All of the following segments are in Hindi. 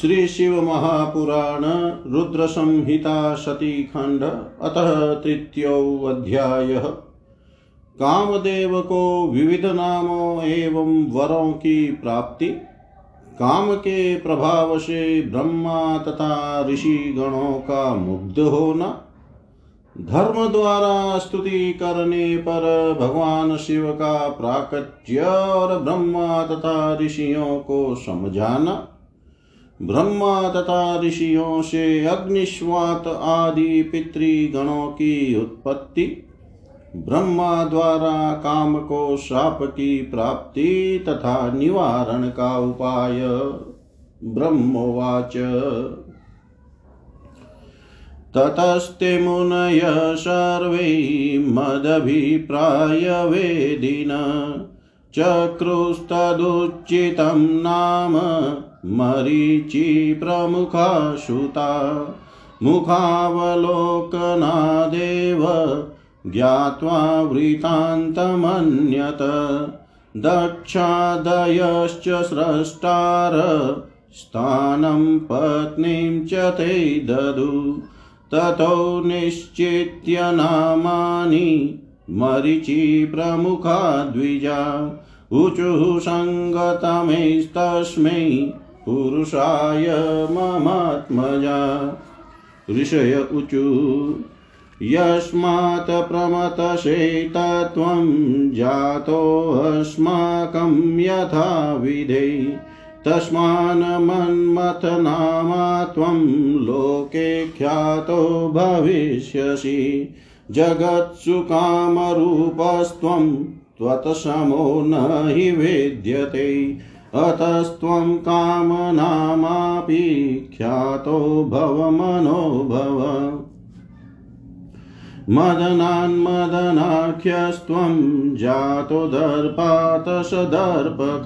श्री शिव महापुराण रुद्र संहिता सती खंड अतः तृतीयोऽध्याय कामदेव को विविध नामों एवं वरों की प्राप्ति। काम के प्रभाव से ब्रह्मा तथा ऋषि गणों का मुग्ध होना। धर्म द्वारा स्तुति करने पर भगवान शिव का प्राकट्य और ब्रह्मा तथा ऋषियों को समझाना। ब्रह्मा तथा ऋषियों से अग्निश्वात आदि पितृगणों की उत्पत्ति, ब्रह्मा द्वारा काम को शाप की प्राप्ति तथा निवारण का उपाय। ब्रह्मोवाच। ततस्ते मुनय सर्वे मदभिप्रायवेदिन चक्रुस्तदुचितं नाम मरीचि प्रमुखा श्रुता, मुखावलोकनादेव, ज्ञात्वा वृतान्तमन्यत, दक्षादयश्च स्रष्टार, स्थानं पत्नीं च ते ददु, ततो निश्चित्य नामानि मरीचि प्रमुखा द्विजा, ऊचुः सङ्गतमैस्तस्मै पुरुषाय ममात्मजा। ऋषय ऊचु यस्मात् प्रमतसे तत्त्वं जातोऽस्माकं यथा विधे। तस्मान्मन्मथनामा त्वं लोके ख्यातो भविष्यसि। जगत्सु कामरूपस्त्वं त्वत्समो न हि वेद्यते। अतस्त्वं कामनामापि ख्यातो भव मनो भव। मदनान्मदनाख्यस्त्वं जातो दर्पात् सदर्पक।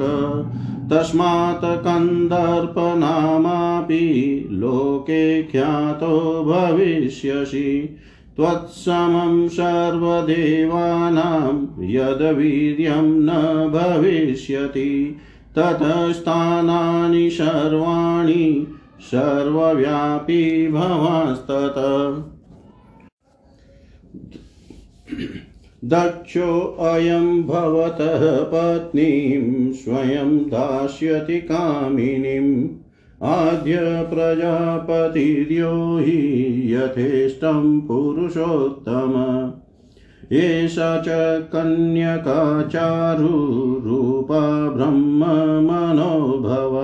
तस्मात् कन्दर्पनामापि लोके ख्यातो भविष्यसि। त्वत्समं सर्वदेवानां यद्वीर्यं न भविष्यति। ततस्थानानि सर्वाणि सर्वव्यापी भवास्तत। दक्षोऽयं भवतः पत्नीं स्वयं दास्यति कामिनीम्। आद्य प्रजापतिर्यो हि यथेष्टं पुरुषोत्तम। एषा च कन्यका चारुरूपा ब्रह्ममनोभव।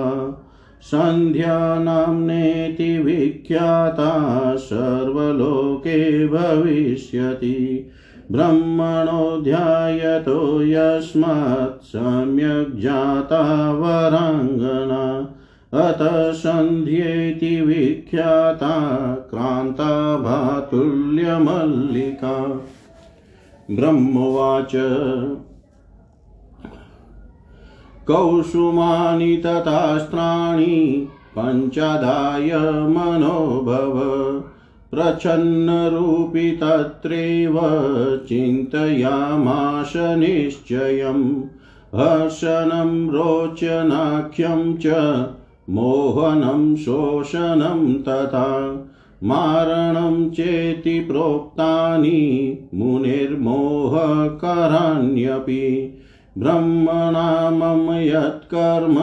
सन्ध्या नाम्नेति विख्याता सर्वलोके भविष्यति। ब्रह्मणो ध्यायतो यस्मात् सम्यक् जाता वराङ्गना। अत सन्ध्येति विख्याता क्रान्ता भातुल्यमल्लिका। ब्रह्मवाच। कौसुमानि तथास्त्राणि पञ्चदाय मनोभव। प्रच्छन्नरूपि तत्रैव चिन्तयामाश निश्चयम् हर्षणं रोचनाख्यं च मोहनं शोषणं तथा। मारणं चेति प्रोक्तानि मुनिर्मोहकराण्यपि। ब्रह्मणा मम यत्कर्म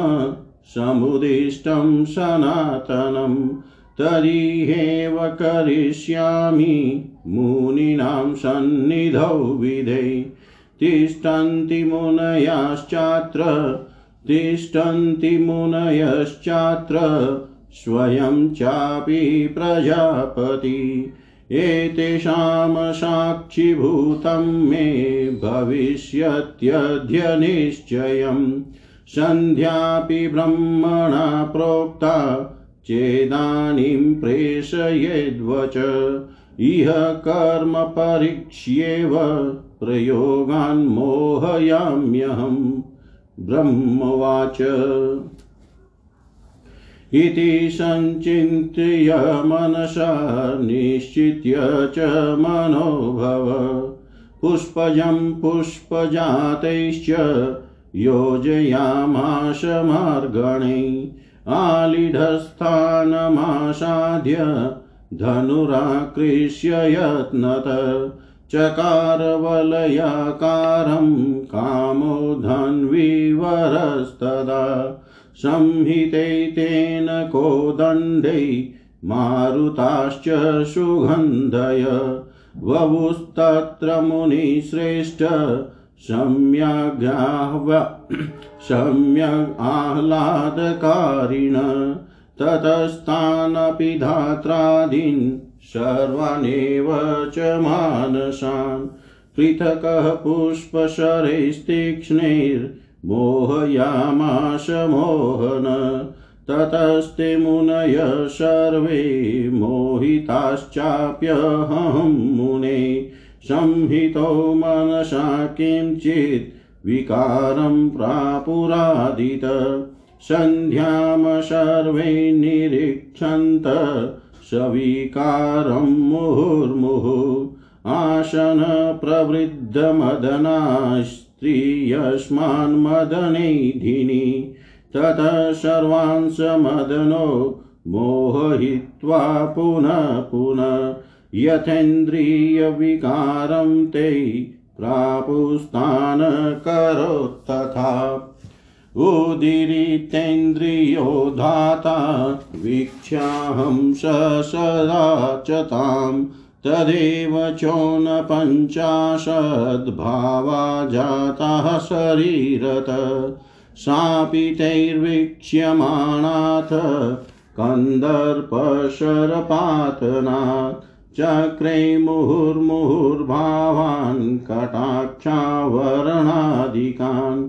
समुदिष्टं सनातनं तर्ह्येव करिष्यामि मुनीनां सन्निधौ विधे। तिष्ठन्ति मुनयाश्चात्र, तिष्ठन्ति मुनयश्चात्र स्वयं चापि प्रजापति, एतेषां साक्षिभूतं मे भविष्यत्यद्य निश्चयम् सन्ध्यापि ब्रह्मणा प्रोक्ता, चेदानीं प्रेषयेद्वच। इह कर्म परीक्ष्येव, प्रयोगान् मोहयाम्यहम्। ब्रह्मवाच। इति सञ्चिन्त्य मनसा निश्चित्य च मनोभव। पुष्पजं पुष्पजातैश्च योजयामाश मार्गणे, आलिढस्थानमासाद्य धनुराकृष्य यत्नत। चकारवलयाकारं कामो धन्विवरस्तदा संहिते तेन कोदण्डै मारुताश्च सुगन्धय। ववुस्तत्र मुनिश्रेष्ठ सम्यग् सम्यग् आह्लादकारिण ततस्तानपि धात्रादीन् सर्वानेव च मानसान्। पृथक् पुष्पशरैस्तीक्ष्णैर्मोहयामाश मोहन ततस्ते मुनय सर्वे मोहिताश्चाप्यहं मुने, संहितो मनसा किञ्चित् विकारं प्रापुरादित सन्ध्यां सर्वे निरीक्षन्त, सविकारं मुहुर्मुहुः आसनप्रवृद्धमदनास्त्रियस्मान्मदनैधिनी ततः सर्वांश मदनो मोहयित्वा पुनः पुनः यथेन्द्रियविकारं ते प्रापुस्तान् करोत्तथा धाता वीक्ष्याहं सदा च तां तदेव चोनपञ्चाशद्भावा जाताः शरीरत, सापि तैर्वीक्ष्यमाणाथ कन्दर्पशरपातनात्, चक्रे मुहुर्मुहुर्भावान्, कटाक्षावरणादिकान्।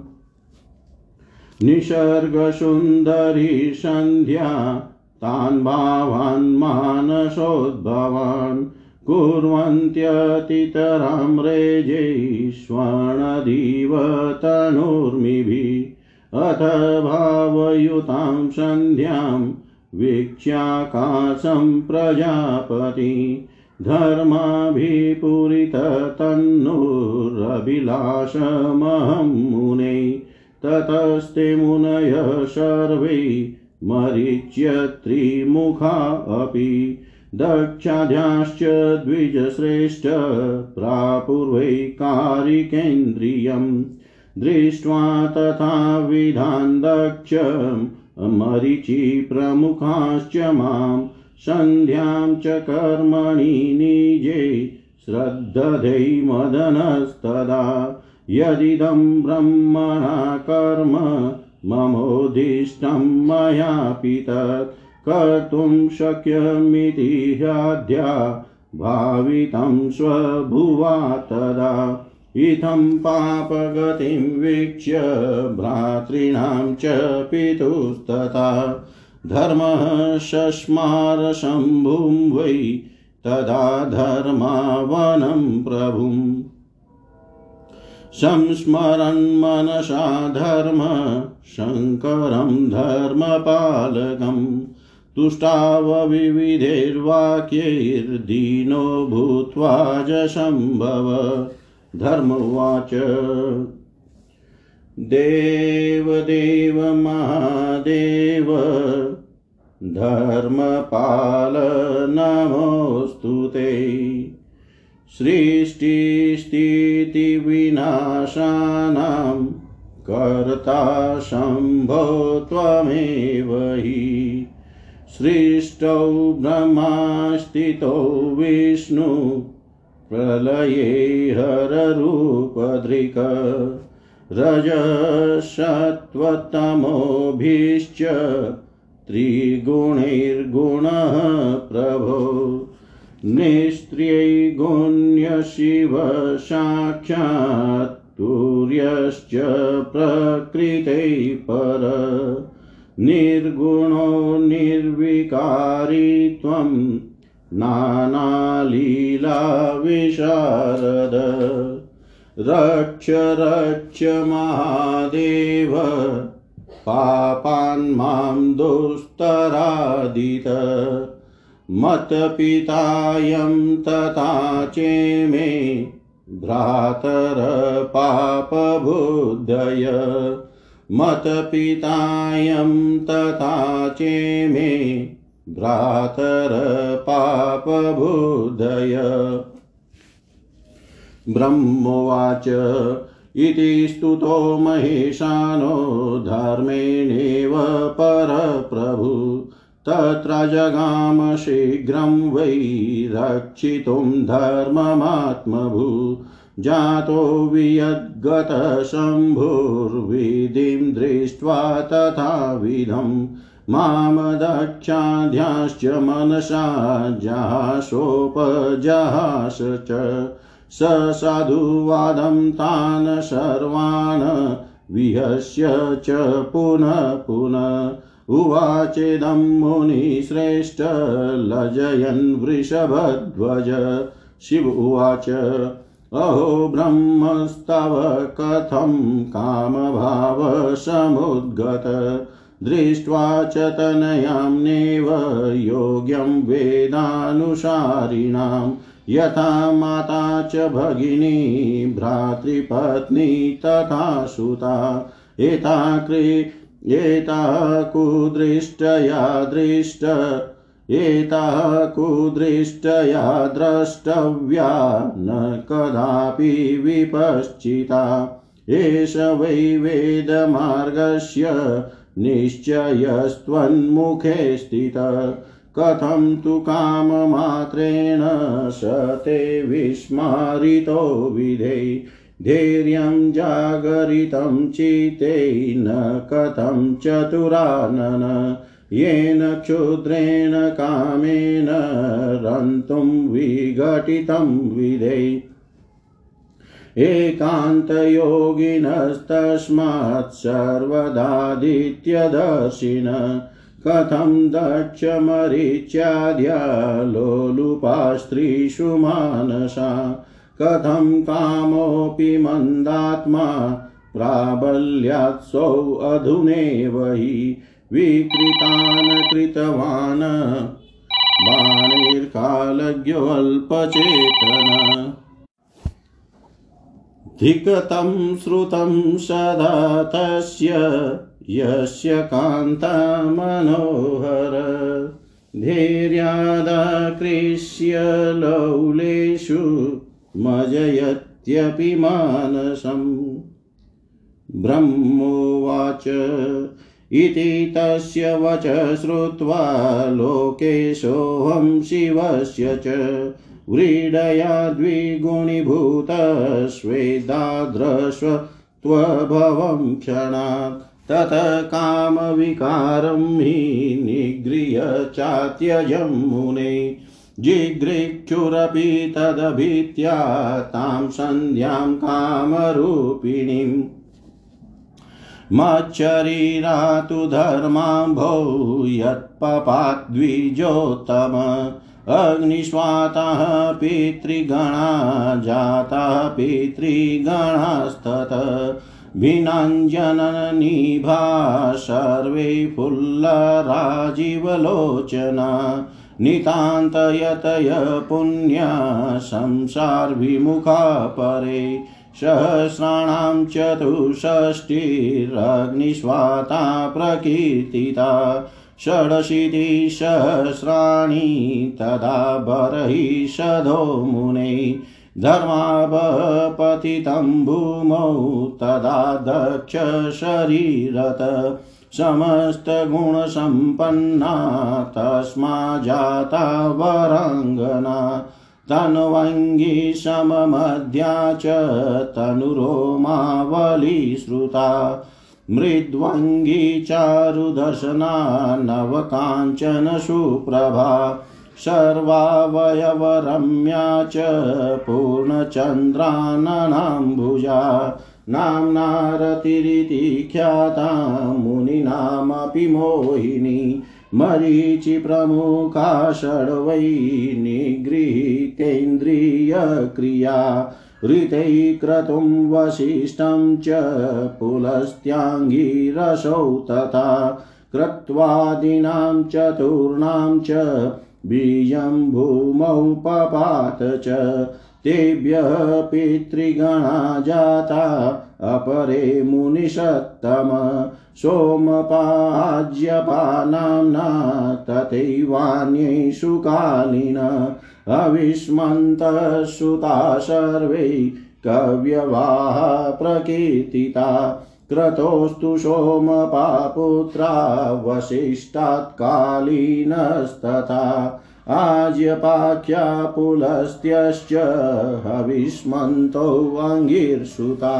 निसर्गसुन्दरी सन्ध्या तान् भावान् मानसोद्भवान् कुर्वन्त्यतितरां रेजैष्वर्णदिव तनुर्मिभिः अथ भावयुतां सन्ध्यां वीक्ष्याकाशं प्रजापति धर्माभिपूरिततन्नुरभिलाषमहं मुने ततस्ते मुनय सर्वे मरीच्य त्रिमुखा अपि दक्षाध्याश्च द्विजश्रेष्ठ प्रापूर्वैकारिकेन्द्रियम् दृष्ट्वा तथा विधान् दक्ष मरीचिप्रमुखाश्च माँ सन्ध्यां च कर्मणि निजे श्रद्धधै मदनस्तदा यदिदं ब्रह्मणा कर्म ममोदिष्टं मयापि तत् कर्तुं शक्यमिति ह्याद्या भावितं स्वभुवा तदा इत्थं पापगतिं वीक्ष्य भ्रातॄणां च पितुस्तथा। धर्मः शस्मारशम्भुं वै, तदा धर्मावनं प्रभुम् संस्मरन् मनसा धर्म, शङ्करं धर्मपालकम्। तुष्टावविविधैर्वाक्यैर्दीनो भूत्वा जशम्भव धर्मवाच। देवदेव महादेव धर्मपाल नमोऽस्तु ते। सृष्टिस्थितिविनाशानां कर्ता शम्भो त्वमेव हि। सृष्टौ ब्रह्मास्थितो विष्णु प्रलये हररूपधृक रजसत्त्वतमोभिश्च त्रिगुणैर्गुणः प्रभो। निस्त्र्यैगुण्यशिव साक्षात् तुर्यश्च प्रकृते पर। निर्गुणो निर्विकारी त्वं नानालीलाविशारद। रक्ष रक्ष महादेव पापान् माँ दुस्तरादित। मत्पितायं तथा चेमे भ्रातरपापबुद्धय मत्पितायं तथा चेमे भ्रातरपापबुद्धय ब्रह्मोवाच, इति स्तुतो महेशानो धर्मेणेव परप्रभु, तत्र जगाम शीघ्रं वै रक्षितुं धर्ममात्मभू। जातो वियद्गतशम्भुर्विधिं दृष्ट्वा तथाविधम् मामदक्षाध्याश्च मनसा जहासोपजहास च स साधुवादं तान् सर्वान् विहस्य च पुनः पुनः उवाचेदं मुनिश्रेष्ठ लजयन् वृषभध्वज। शिव उवाच अहो ब्रह्मस्तव कथं कामभावसमुद्गत। दृष्ट्वा च तनयां नेव योग्यं वेदानुसारिणां। यथा माता च भगिनी, भ्रातृपत्नी तथा सुता। एता कृ एता कुदृष्टया दृष्ट एताः कुदृष्टया द्रष्टव्या न कदापि विपश्चिता। एष वै वेदमार्गस्य निश्चयस्त्वन्मुखे स्थित। कथं तु काममात्रेण स विस्मारितो विधे। धैर्यं जागरितं चिते न कथं चतुरानन। येन क्षुद्रेण कामेन रन्तुं विघटितं विधे। एकान्तयोगिनस्तस्मात् सर्वदादित्यदर्शिन कथं दक्षमरीच्याद्या लोलुपास्त्रीषु मानसा। कथं कामोऽपि मन्दात्मा प्राबल्यात्सौ अधुनेव हि विकृतान् कृतवान् बाणैर्कालज्ञोऽल्पचेतन। धिकतं श्रुतं सदा तस्य यस्य कान्ता मनोहर धैर्यादाकृष्य लौलेषु मजयत्यपि मानसम्। ब्रह्मोवाच इति तस्य वच श्रुत्वा लोकेशोऽहं शिवस्य च। व्रीडया द्विगुणीभूतस्वेदाद्रश्व त्वभवं क्षणात्। ततः कामविकारं हि निगृह्य चात्यजं मुने। जिगृक्षुरपि तदभीत्या तां सन्ध्यां कामरूपिणीम्। मच्छरीरा तु धर्माम्भो यत्पपाद्विजोत्तम अग्निष्वाताः पितृगणा जाताः पितृगणास्तत। भिनाञ्जननिभा सर्वे फुल्लराजीवलोचना। नितान्तयतय पुण्या संसारविमुखा परे। सहस्राणां चतुष्षष्टिरग्निष्वाता प्रकीर्तिता। षडशीतिसहस्राणि तदा बर्हिषधो मुने। धर्मावपतितं भूमौ तदा दक्ष शरीरत। समस्तगुणसम्पन्ना तस्मा जाता वराङ्गना। तन्वङ्गी सममध्या च तनुरोमावली श्रुता। मृद्वङ्गी चारुदर्शना नवकाञ्चन सुप्रभा सर्वावयवरम्या च पूर्णचन्द्राननाम्बुजा। नाम्नारतिरिति ख्याता मुनीनामपि मोहिनी। मरीचिप्रमुखा षड्वै निगृहीतेन्द्रियक्रिया ऋतैः क्रतुं वसिष्ठं च पुलस्त्याङ्गिरसौ तथा क्रत्वादीनां चतुर्णां च बीजं भूमौ पपात च तेभ्यः पितृगणा जाता अपरे मुनिषत्तम सोमपाज्यपानाम्ना तथैवान्येषु कालिन अविस्मन्तसुता सर्वे कव्यवाह प्रकीर्तिता। क्रतोस्तु सोमपापुत्रा वसिष्ठात्कालीनस्तथा। आज्यपाख्या पुलस्त्यश्च हविष्मन्तोऽङ्गिर्सुता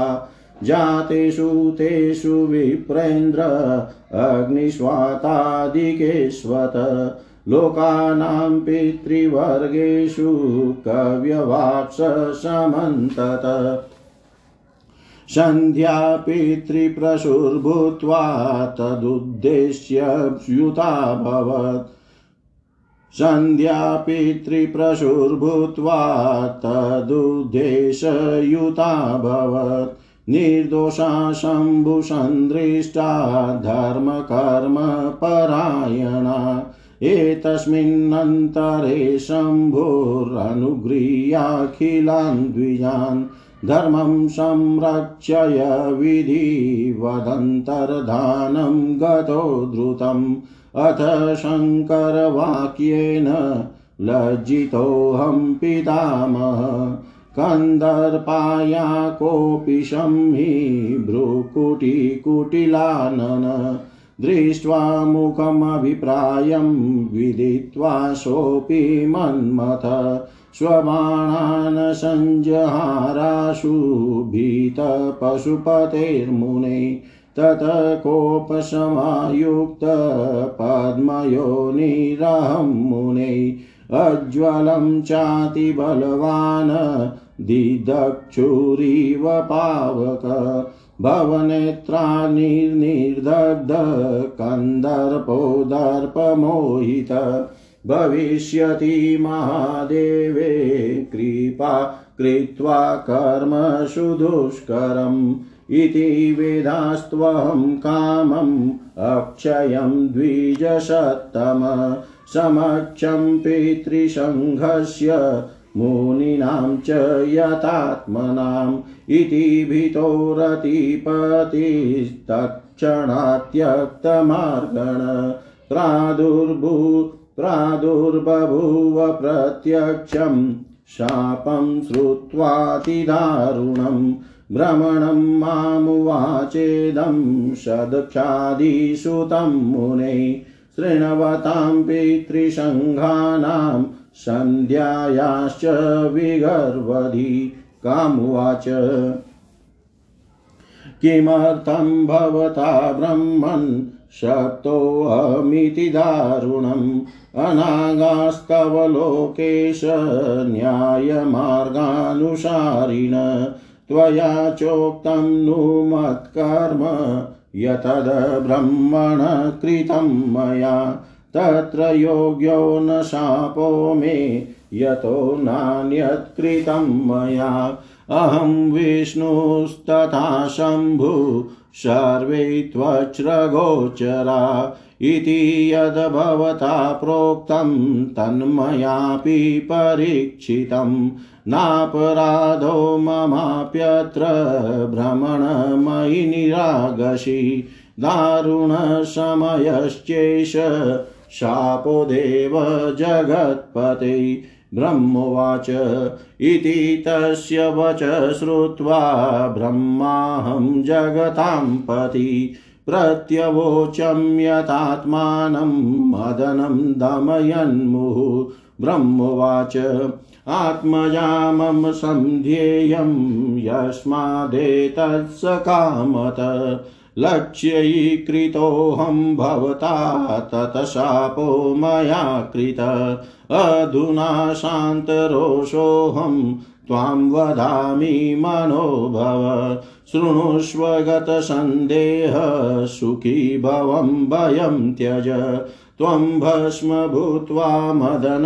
जातेषु तेषु विप्रेन्द्र अग्निस्वातादिकेष्वत लोकानां पितृवर्गेषु कव्यवाप्समन्तत सन्ध्या पितृप्रशुर्भूत्वा तदुद्देश्य युताभवत् सन्ध्या पितृप्रशुर्भूत्वा तदुद्देशयुताभवत् निर्दोषा शम्भुसन्दृष्टा धर्मकर्मपरायणा। एतस्मिन्नन्तरे शम्भुरनुगृह्याखिलान् द्विजान् धर्मं संरक्षय विधिवदन्तर्धानं गतो द्रुतम्। अथ शङ्करवाक्येन लज्जितोऽहं पितामह। कन्दर्पाया कोऽपि शंहि भ्रुकुटिकुटिलानन दृष्ट्वा मुखमभिप्रायं विदित्वा सोऽपि मन्मथ स्वबाणान् सञ्जहाराशु भीतपशुपतेर्मुने तत कोपसमायुक्तपद्मयोनिरहं मुने अज्ज्वलं चातिबलवान् दिदक्षुरिव पावक भवनेत्रानिर्निर्दग्ध कन्दर्पोदर्पमोहित भविष्यति महादेवे, कृपा कृत्वा कर्मसु दुष्करम् इति वेदास्त्वं कामम्, अक्षयं द्विजसत्तम समक्षं पितृसङ्घस्य मुनीनां च यतात्मनाम् इति भीतो रतिपतिस्तत्क्षणात्यक्तमार्गण प्रादुर्भू प्रादुर्बभूव प्रत्यक्षं शापं श्रुत्वातिदारुणं भ्रमणं मामुवाचेदं सदक्षादिसुतं मुने। शृण्वतां पितृसङ्घानां सन्ध्यायाश्च विगर्वधि कामुवाच। किमर्थं भवता ब्रह्मन् शक्तोऽहमिति दारुणम्? अनागास्तव लोकेश न्यायमार्गानुसारिण त्वया चोक्तं नु मत्कर्म, यतद ब्रह्मण कृतं मया। तत्र योग्यो न शापो मे, यतो नान्यत्कृतं मया। अहं विष्णुस्तथा शम्भु, सर्वे त्वच्रगोचरा इति यद्भवता प्रोक्तं तन्मयापि परीक्षितं। नापराधो ममाप्यत्र भ्रमणमयि निरागसि। दारुणसमयश्चेष शापो देव जगत्पते ब्रह्मोवाच इति तस्य वच श्रुत्वा ब्रह्माहं जगतां पति प्रत्यवोचं यतात्मानं मदनं दमयन्मुः ब्रह्मोवाच आत्मजा मम सन्ध्येयं यस्मादेतत्स कामत लक्ष्यीकृतोऽहं भवता ततशापो मया कृत। अधुना शान्तरोषोऽहं त्वां वदामि मनोभव। शृणुष्व गतसन्देह सुखी भवं भयं त्यज। त्वं भस्म भूत्वा मदन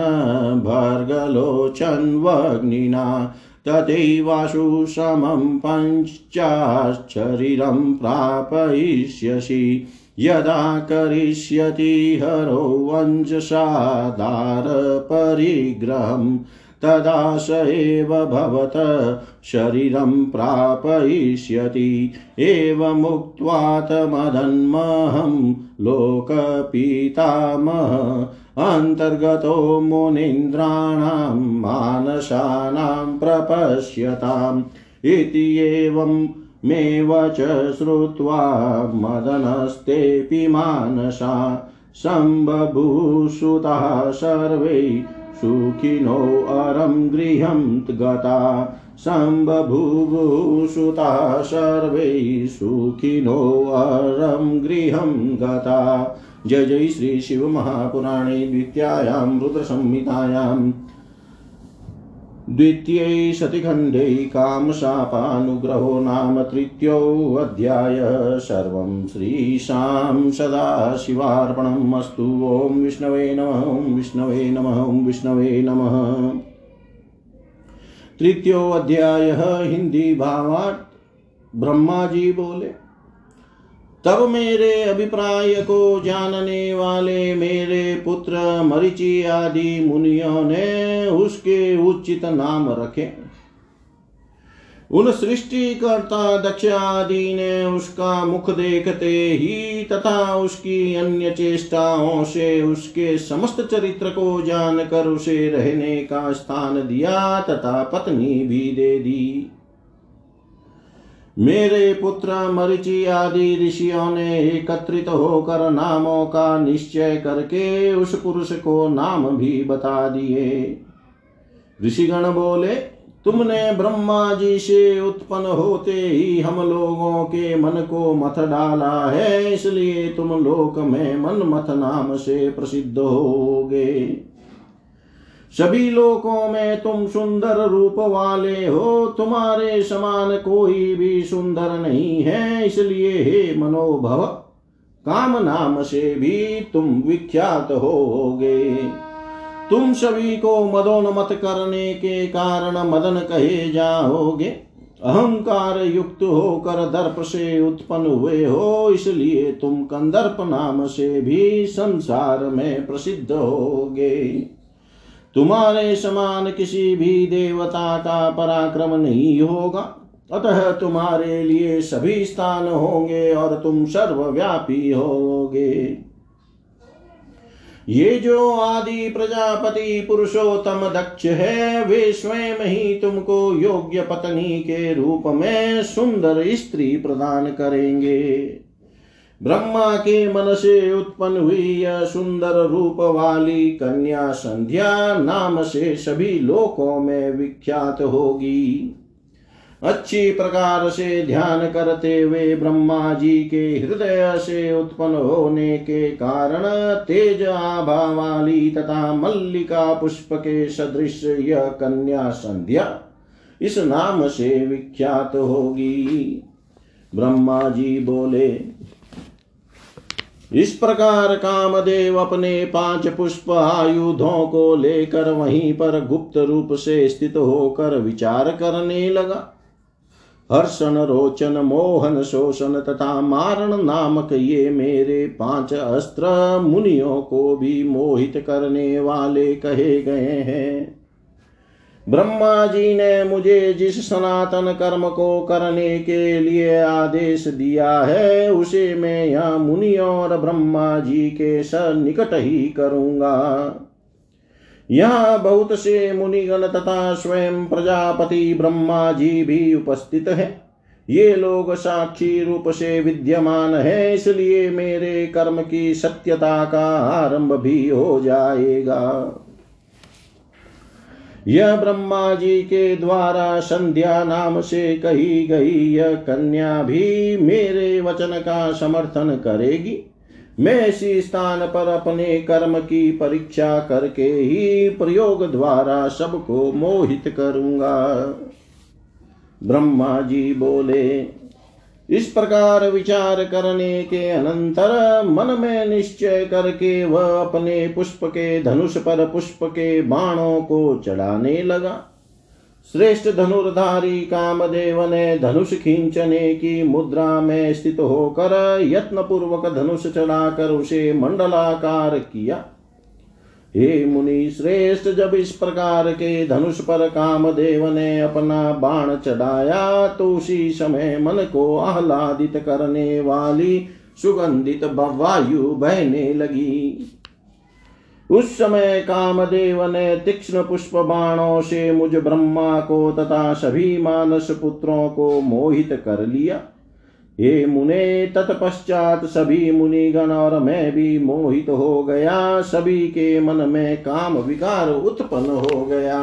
भर्गलोचन्वग्निना। तथैवाशु समं पञ्चाशरीरं प्रापयिष्यसि। यदा करिष्यति हरो वञ्जसादारपरिग्रहं तदा स एव भवत शरीरं प्रापयिष्यति। एवमुक्त्वा तमदन्महं लोकपितामह अन्तर्गतो मुनीन्द्राणां मानसानां प्रपश्यताम् इति एवं मेव च श्रुत्वा मदनस्तेऽपि मानसा सम्बभूषुतः सर्वै सुखिनोऽरं गृहं गता सम्बभूभूषुतः सर्वै सुखिनोऽरं गृहं गता जय जय श्री शिव महापुराणे द्वितीयायां रुद्रसंहितायां। द्वितीये शतिखण्डे कामशापानुग्रहो नाम तृतीयोऽध्याय सर्वं श्रीशां सदाशिवार्पणम् अस्तु। ॐ विष्णवे नमः, ॐ विष्णवे नमः, ॐ विष्णवे नमः। तृतीयोऽध्याय हिंदी भावार्थ ब्रह्मा जी बोले। तब मेरे अभिप्राय को जानने वाले मेरे पुत्र मरिचि आदि मुनियों ने उसके उचित नाम रखे। उन सृष्टिकर्ता दक्ष आदि ने उसका मुख देखते ही तथा उसकी अन्य चेष्टाओं से उसके समस्त चरित्र को जानकर उसे रहने का स्थान दिया तथा पत्नी भी दे दी। मेरे पुत्र मरिचि आदि ऋषियों ने एकत्रित होकर नामों का निश्चय करके उस पुरुष को नाम भी बता दिए। ऋषिगण बोले, तुमने ब्रह्मा जी से उत्पन्न होते ही हम लोगों के मन को मथ डाला है, इसलिए तुम लोक में मन मथ नाम से प्रसिद्ध होगे। सभी लोकों में तुम सुंदर रूप वाले हो। तुम्हारे समान कोई भी सुंदर नहीं है। इसलिए हे मनोभव काम नाम से भी तुम विख्यात होगे। तुम सभी को मदोन्मत करने के कारण मदन कहे जाओगे। अहंकार युक्त होकर दर्प से उत्पन्न हुए हो। इसलिए तुम कंदर्प नाम से भी संसार में प्रसिद्ध होगे। तुम्हारे समान किसी भी देवता का पराक्रम नहीं होगा। अतः तुम्हारे लिए सभी स्थान होंगे और तुम सर्वव्यापी होगे। ये जो आदि प्रजापति पुरुषोत्तम दक्ष है, वे स्वयं ही तुमको योग्य पत्नी के रूप में सुंदर स्त्री प्रदान करेंगे। ब्रह्मा के मन से उत्पन्न हुई यह सुंदर रूप वाली कन्या संध्या नाम से सभी लोकों में विख्यात होगी। अच्छी प्रकार से ध्यान करते हुए ब्रह्मा जी के हृदय से उत्पन्न होने के कारण तेज आभा वाली तथा मल्लिका पुष्प के सदृश यह कन्या संध्या इस नाम से विख्यात होगी। ब्रह्मा जी बोले इस प्रकार कामदेव अपने पाँच पुष्प आयुधों को लेकर वहीं पर गुप्त रूप से स्थित होकर विचार करने लगा। हर्षण, रोचन, मोहन, शोषण तथा मारण नामक ये मेरे पाँच अस्त्र मुनियों को भी मोहित करने वाले कहे गए हैं। ब्रह्मा जी ने मुझे जिस सनातन कर्म को करने के लिए आदेश दिया है, उसे मैं यहाँ मुनि और ब्रह्मा जी के निकट ही करूँगा। यहाँ बहुत से मुनिगण तथा स्वयं प्रजापति ब्रह्मा जी भी उपस्थित है। ये लोग साक्षी रूप से विद्यमान है, इसलिए मेरे कर्म की सत्यता का आरंभ भी हो जाएगा। यह ब्रह्मा जी के द्वारा संध्या नाम से कही गई यह कन्या भी मेरे वचन का समर्थन करेगी। मैं इसी स्थान पर अपने कर्म की परीक्षा करके ही प्रयोग द्वारा सबको मोहित करूँगा। ब्रह्मा जी बोले इस प्रकार विचार करने के अनंतर मन में निश्चय करके वह अपने पुष्प के धनुष पर पुष्प के बाणों को चढ़ाने लगा। श्रेष्ठ धनुर्धारी कामदेव ने धनुष खींचने की मुद्रा में स्थित होकर यत्न पूर्वक धनुष चढ़ाकर उसे मंडलाकार किया। हे मुनि श्रेष्ठ, जब इस प्रकार के धनुष पर कामदेव ने अपना बाण चढ़ाया तो उसी समय मन को आह्लादित करने वाली सुगंधित वायु बहने लगी। उस समय कामदेव ने तीक्ष्ण पुष्प बाणों से मुझ ब्रह्मा को तथा सभी मानस पुत्रों को मोहित कर लिया। हे मुने, तत्पश्चात सभी मुनिगण और मैं भी मोहित हो गया। सभी के मन में काम विकार उत्पन्न हो गया।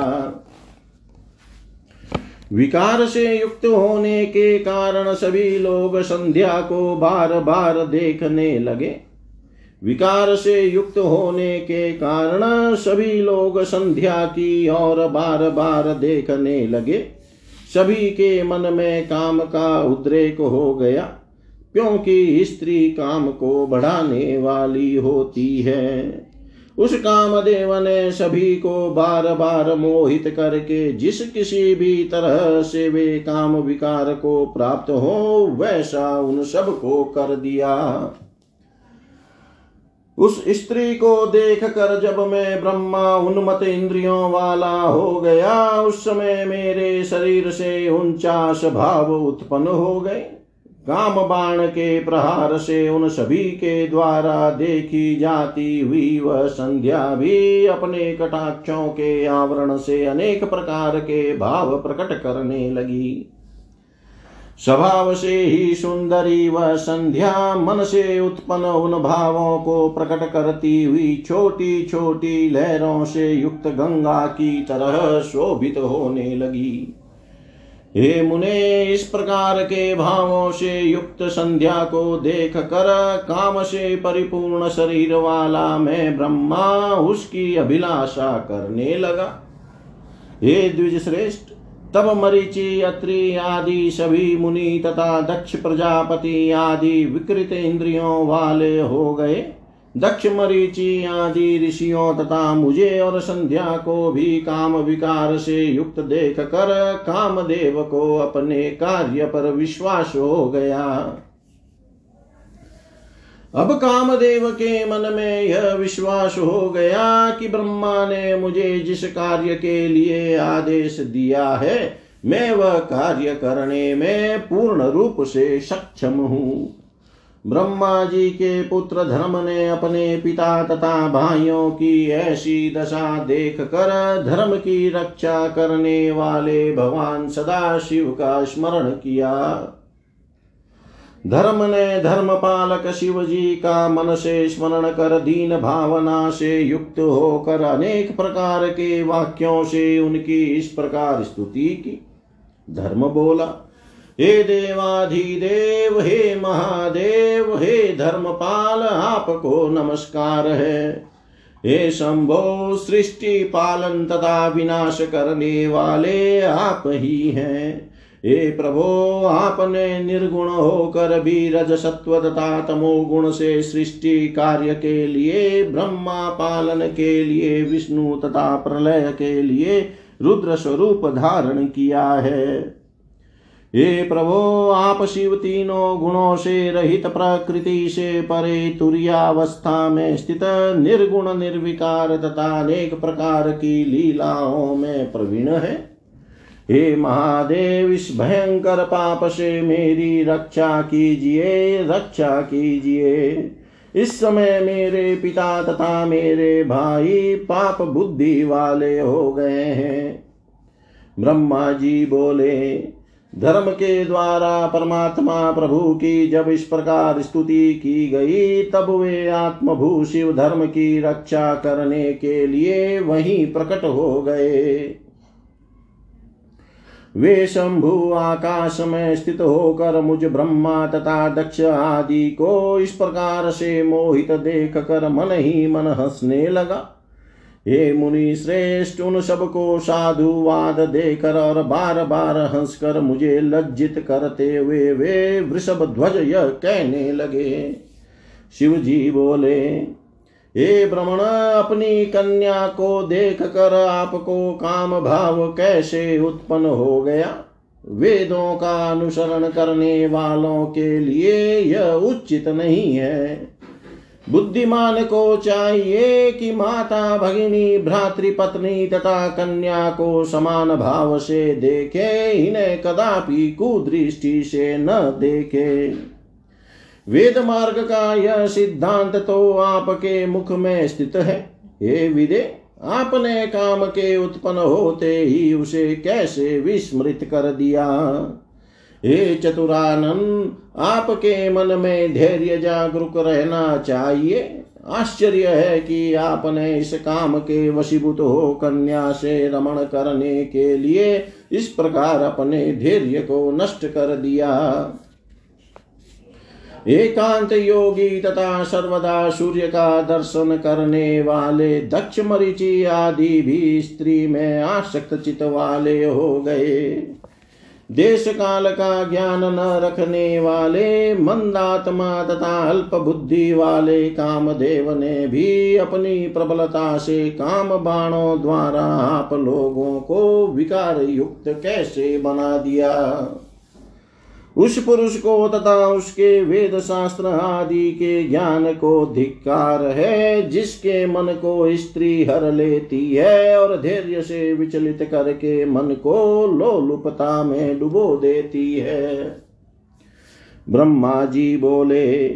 विकार से युक्त होने के कारण सभी लोग संध्या को बार बार देखने लगे। विकार से युक्त होने के कारण सभी लोग संध्या की और बार बार देखने लगे। सभी के मन में काम का उद्रेक हो गया। क्योंकि स्त्री काम को बढ़ाने वाली होती है। उस कामदेव ने सभी को बार बार मोहित करके जिस किसी भी तरह से वे काम विकार को प्राप्त हो, वैसा उन सबको कर दिया। उस स्त्री को देख कर जब मैं ब्रह्मा उन्मत इंद्रियों वाला हो गया, उस समय मेरे शरीर से उनचास भाव उत्पन्न हो गए। काम बाण के प्रहार से उन सभी के द्वारा देखी जाती हुई वह संध्या भी अपने कटाक्षों के आवरण से अनेक प्रकार के भाव प्रकट करने लगी। स्वभाव से ही सुंदरी व संध्या मन से उत्पन्न उन भावों को प्रकट करती हुई छोटी छोटी लहरों से युक्त गंगा की तरह शोभित होने लगी। हे मुने, इस प्रकार के भावों से युक्त संध्या को देख कर काम से परिपूर्ण शरीर वाला मैं ब्रह्मा उसकी अभिलाषा करने लगा। हे द्विज श्रेष्ठ तब मरीचि, अत्रि आदि सभी मुनि तथा दक्ष प्रजापति आदि विकृत इंद्रियों वाले हो गए। दक्ष मरीचि आदि ऋषियों तथा मुझे और संध्या को भी काम विकार से युक्त देख कर कामदेव को अपने कार्य पर विश्वास हो गया। अब कामदेव के मन में यह विश्वास हो गया कि ब्रह्मा ने मुझे जिस कार्य के लिए आदेश दिया है, मैं वह कार्य करने में पूर्ण रूप से सक्षम हूँ। ब्रह्मा जी के पुत्र धर्म ने अपने पिता तथा भाइयों की ऐसी दशा देख कर धर्म की रक्षा करने वाले भगवान सदा शिव का स्मरण किया। धर्म ने धर्म पालक शिव जी का मन से स्मरण कर दीन भावना से युक्त होकर अनेक प्रकार के वाक्यों से उनकी इस प्रकार स्तुति की। धर्म बोला, हे देवाधिदेव, हे महादेव, हे धर्मपाल, आपको नमस्कार है। हे शंभो, सृष्टि पालन तथा विनाश करने वाले आप ही हैं। हे प्रभो, आपने निर्गुण होकर भी रज सत्व तथा तमो गुण से सृष्टि कार्य के लिए, ब्रह्मा पालन के लिए, विष्णु तथा प्रलय के लिए रुद्र स्वरूप धारण किया है। हे प्रभो, आप शिव तीनों गुणों से रहित प्रकृति से परे तुरियावस्था में स्थित निर्गुण निर्विकार तथा अनेक प्रकार की लीलाओं में प्रवीण है। हे महादेव, इस भयंकर पाप से मेरी रक्षा कीजिए रक्षा कीजिए। इस समय मेरे पिता तथा मेरे भाई पाप बुद्धि वाले हो गए हैं। ब्रह्मा जी बोले, धर्म के द्वारा परमात्मा प्रभु की जब इस प्रकार स्तुति की गई, तब वे आत्मभू शिव धर्म की रक्षा करने के लिए वहीं प्रकट हो गए। वे शंभु आकाश में स्थित होकर मुझ ब्रह्मा तथा दक्ष आदि को इस प्रकार से मोहित देख कर मन ही मन हंसने लगा। हे मुनि श्रेष्ठ, उन सबको साधुवाद देकर और बार बार हंसकर मुझे लज्जित करते हुए वे वृषभ ध्वज यह कहने लगे। शिव जी बोले हे भ्रमण अपनी कन्या को देख कर आपको काम भाव कैसे उत्पन्न हो गया? वेदों का अनुसरण करने वालों के लिए यह उचित नहीं है। बुद्धिमान को चाहिए कि माता, भगिनी, भ्रातृपत्नी तथा कन्या को समान भाव से देखे, इन्हें कदापि कुदृष्टि से न देखे। वेद मार्ग का यह सिद्धांत तो आपके मुख में स्थित है। हे विदे, आपने काम के उत्पन्न होते ही उसे कैसे विस्मृत कर दिया? हे चतुरानंद आपके मन में धैर्य जागरूक रहना चाहिए। आश्चर्य है कि आपने इस काम के वशीभूत हो कन्या से रमण करने के लिए इस प्रकार अपने धैर्य को नष्ट कर दिया। एकांत योगी तथा सर्वदा सूर्य का दर्शन करने वाले दक्ष मरीचि आदि भी स्त्री में आसक्त चित वाले हो गए। देश काल का ज्ञान न रखने वाले मंदात्मा तथा अल्प बुद्धि वाले कामदेव ने भी अपनी प्रबलता से काम बाणों द्वारा आप लोगों को विकार युक्त कैसे बना दिया? उस पुरुष को तथा उसके वेद शास्त्र आदि के ज्ञान को धिक्कार है, जिसके मन को स्त्री हर लेती है और धैर्य से विचलित करके मन को लोलुपता में डुबो देती है। ब्रह्मा जी बोले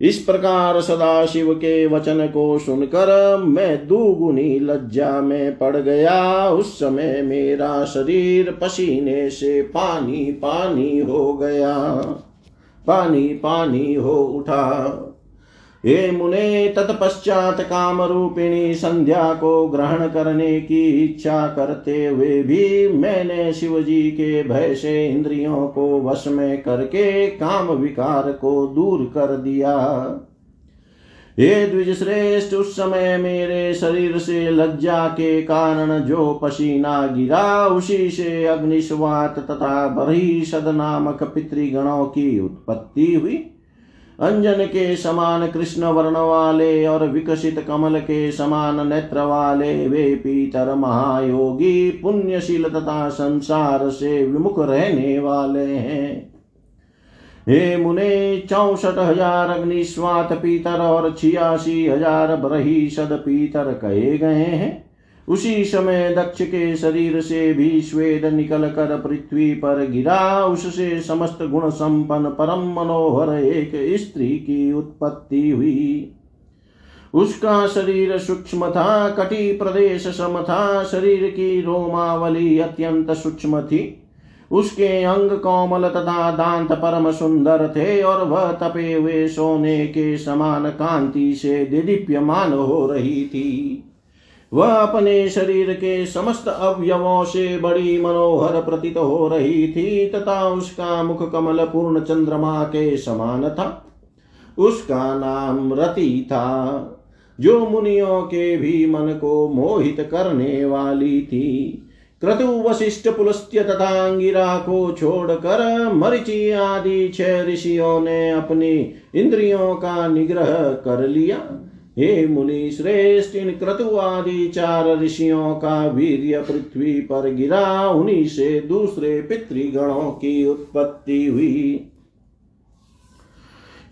इस प्रकार सदा शिव के वचन को सुनकर मैं दुगुनी लज्जा में पड़ गया। उस समय मेरा शरीर पसीने से पानी पानी हो गया। पानी पानी हो उठा। हे मुने तत्पश्चात काम रूपिणी संध्या को ग्रहण करने की इच्छा करते हुए भी मैंने शिव जी के भय से इंद्रियों को वश में करके काम विकार को दूर कर दिया। हे द्विज श्रेष्ठ उस समय मेरे शरीर से लज्जा के कारण जो पसीना गिरा, उसी से अग्निस्वात तथा बरही सद नामक पितृगणों की उत्पत्ति हुई। अंजन के समान कृष्ण वर्ण वाले और विकसित कमल के समान नेत्र वाले वे पीतर महायोगी, पुण्यशील तथा संसार से विमुख रहने वाले हैं। हे मुने, चौसठ हज़ार अग्निस्वात पीतर और छियासी हज़ार ब्रही सद पीतर कहे गए हैं। उसी समय दक्ष के शरीर से भी श्वेत निकल कर पृथ्वी पर गिरा। उससे समस्त गुण संपन्न परम मनोहर एक स्त्री की उत्पत्ति हुई। उसका शरीर सूक्ष्म था, कटी प्रदेश सम था। शरीर की रोमावली अत्यंत सूक्ष्म थी। उसके अंग कोमल तथा दांत परम सुंदर थे और वह तपे हुए सोने के समान कांति से दिदीप्यमान हो रही थी। वह अपने शरीर के समस्त अवयवों से बड़ी मनोहर प्रतीत हो रही थी तथा उसका मुख कमल पूर्ण चंद्रमा के समान था। उसका नाम रति था, जो मुनियों के भी मन को मोहित करने वाली थी। क्रतु वशिष्ठ पुलस्त्य तथा अंगिरा को छोड़कर मरिचि आदि छह ऋषियों ने अपनी इंद्रियों का निग्रह कर लिया। हे मुनि श्रेष्ठ इन क्रतु आदि चार ऋषियों का वीर्य पृथ्वी पर गिरा, उन्हीं से दूसरे पितृगणों की उत्पत्ति हुई।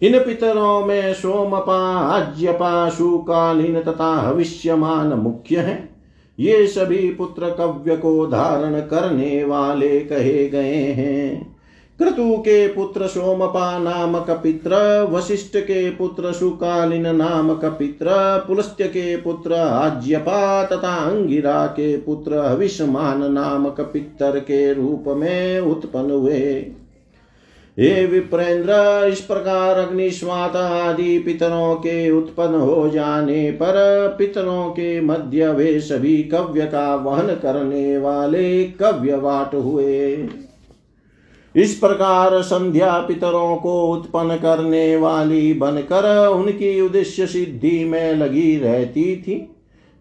इन पितरों में सोमपा, आज्यपा, शुकालीन तथा हविष्यमान मुख्य हैं। ये सभी पुत्र कव्य को धारण करने वाले कहे गए हैं। क्रतु के पुत्र सोमपा नामक पित्र वशिष्ठ के पुत्र सुकालीन नामक पित्र पुलस्त्य के पुत्र आज्यपा तथा अंगिरा के पुत्र हविष्मान नामक पितर के रूप में उत्पन्न हुए हे विप्रेंद्र इस प्रकार अग्निस्वात आदि पितरों के उत्पन्न हो जाने पर पितरों के मध्य वे सभी कव्य का वहन करने वाले कव्य वाट हुए। इस प्रकार संध्या पितरों को उत्पन्न करने वाली बनकर उनकी उद्देश्य सिद्धि में लगी रहती थी।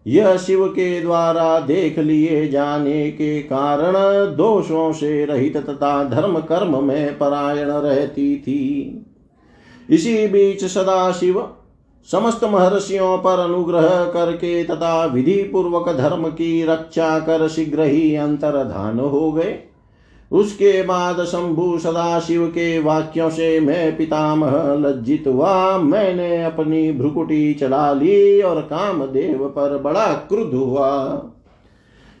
यह शिव के द्वारा देख लिए जाने के कारण दोषों से रहित तथा धर्म कर्म में परायण रहती थी। इसी बीच सदा शिव समस्त महर्षियों पर अनुग्रह करके तथा विधि पूर्वक धर्म की रक्षा कर शीघ्र ही अंतर्धान हो गए। उसके बाद शंभु सदाशिव के वाक्यों से मैं पितामह लज्जित हुआ। मैंने अपनी भ्रुकुटी चढ़ा ली और कामदेव पर बड़ा क्रुद्ध हुआ।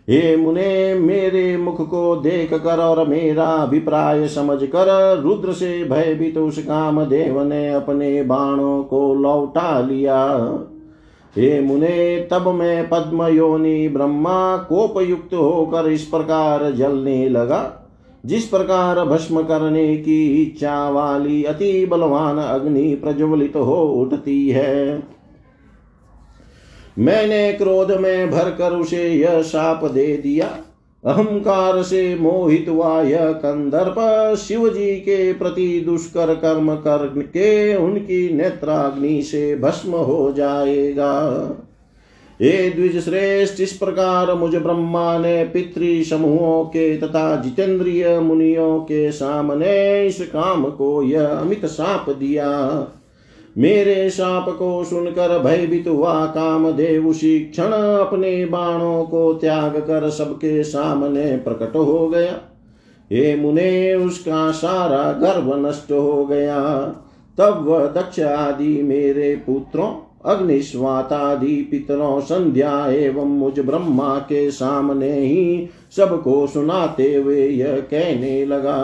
हे मुने, मेरे मुख को देख कर और मेरा अभिप्राय समझ कर रुद्र से भयभीत उस काम देव ने अपने बाणों को लौटा लिया। हे मुने, तब मैं पद्म योनि ब्रह्मा कोप युक्त होकर इस प्रकार जलने लगा। जिस प्रकार भस्म करने की इच्छा वाली अति बलवान अग्नि प्रज्वलित हो उठती है। मैंने क्रोध में भरकर उसे यह शाप दे दिया। अहंकार से मोहित हुआ यह कंदर्प। शिव जी के प्रति दुष्कर कर्म करके उनकी नेत्राग्नि से भस्म हो जाएगा। हे द्विज श्रेष्ठ इस प्रकार मुझ ब्रह्मा ने पितृ समूहों के तथा जितेंद्रिय मुनियों के सामने इस काम को यह अमित साप दिया। मेरे साप को सुनकर भयभीत हुआ काम कामदेव उसी क्षण अपने बाणों को त्याग कर सबके सामने प्रकट हो गया। हे मुने, उसका सारा गर्भ नष्ट हो गया। तब वह दक्ष आदि मेरे पुत्रों अग्निस्वातादि पितरों संध्या एवं मुझ ब्रह्मा के सामने ही सबको सुनाते हुए यह कहने लगा,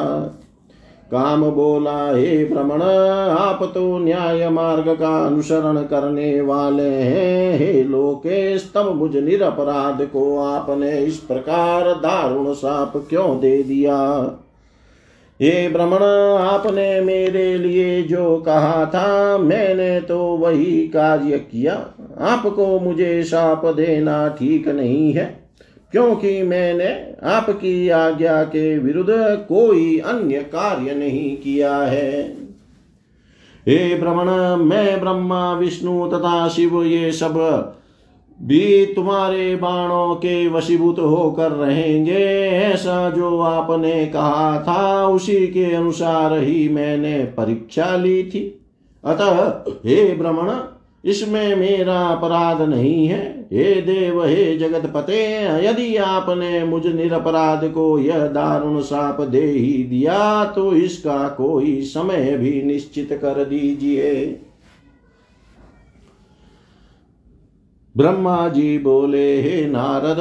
काम बोला हे भ्रमण, आप तो न्याय मार्ग का अनुसरण करने वाले हैं। हे लोके स्तम मुझ निरपराध को आपने इस प्रकार दारुण साप क्यों दे दिया? हे भ्रमण आपने मेरे लिए जो कहा था, मैंने तो वही कार्य किया। आपको मुझे शाप देना ठीक नहीं है, क्योंकि मैंने आपकी आज्ञा के विरुद्ध कोई अन्य कार्य नहीं किया है। हे भ्रमण मैं ब्रह्मा, विष्णु तथा शिव ये सब भी तुम्हारे बाणों के वशीभूत होकर रहेंगे, ऐसा जो आपने कहा था, उसी के अनुसार ही मैंने परीक्षा ली थी। अतः, हे भ्रमण इसमें मेरा अपराध नहीं है। हे देव, हे जगत पते यदि आपने मुझ निरपराध को यह दारुण साप दे ही दिया तो इसका कोई समय भी निश्चित कर दीजिए। ब्रह्मा जी बोले, हे नारद,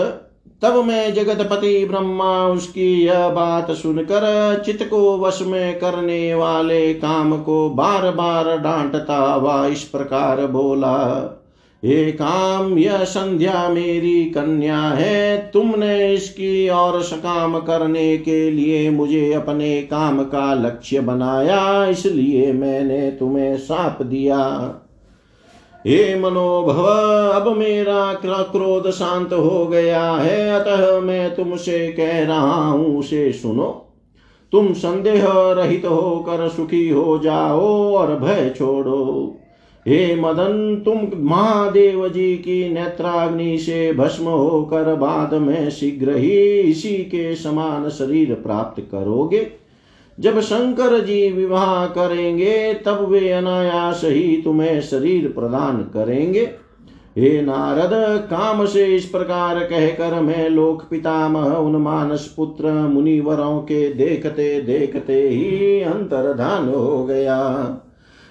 तब मैं जगतपति ब्रह्मा उसकी यह बात सुनकर चित्त को वश में करने वाले काम को बार बार डांटता हुआ इस प्रकार बोला, हे काम, यह संध्या मेरी कन्या है। तुमने इसकी और सकाम करने के लिए मुझे अपने काम का लक्ष्य बनाया, इसलिए मैंने तुम्हें साप दिया। हे मनोभव, अब मेरा क्रोध शांत हो गया है? अतः मैं तुमसे कह रहा हूँ, उसे सुनो। तुम संदेह रहित होकर सुखी हो जाओ और भय छोड़ो। हे मदन, तुम महादेव जी की नेत्राग्नि से भस्म होकर बाद में शीघ्र ही इसी के समान शरीर प्राप्त करोगे। जब शंकर जी विवाह करेंगे, तब वे अनायास ही तुम्हें शरीर प्रदान करेंगे। हे नारद, काम से इस प्रकार कहकर मैं लोक पितामह उन मानस पुत्र, मुनिवरों के देखते देखते ही अंतर्धान हो गया।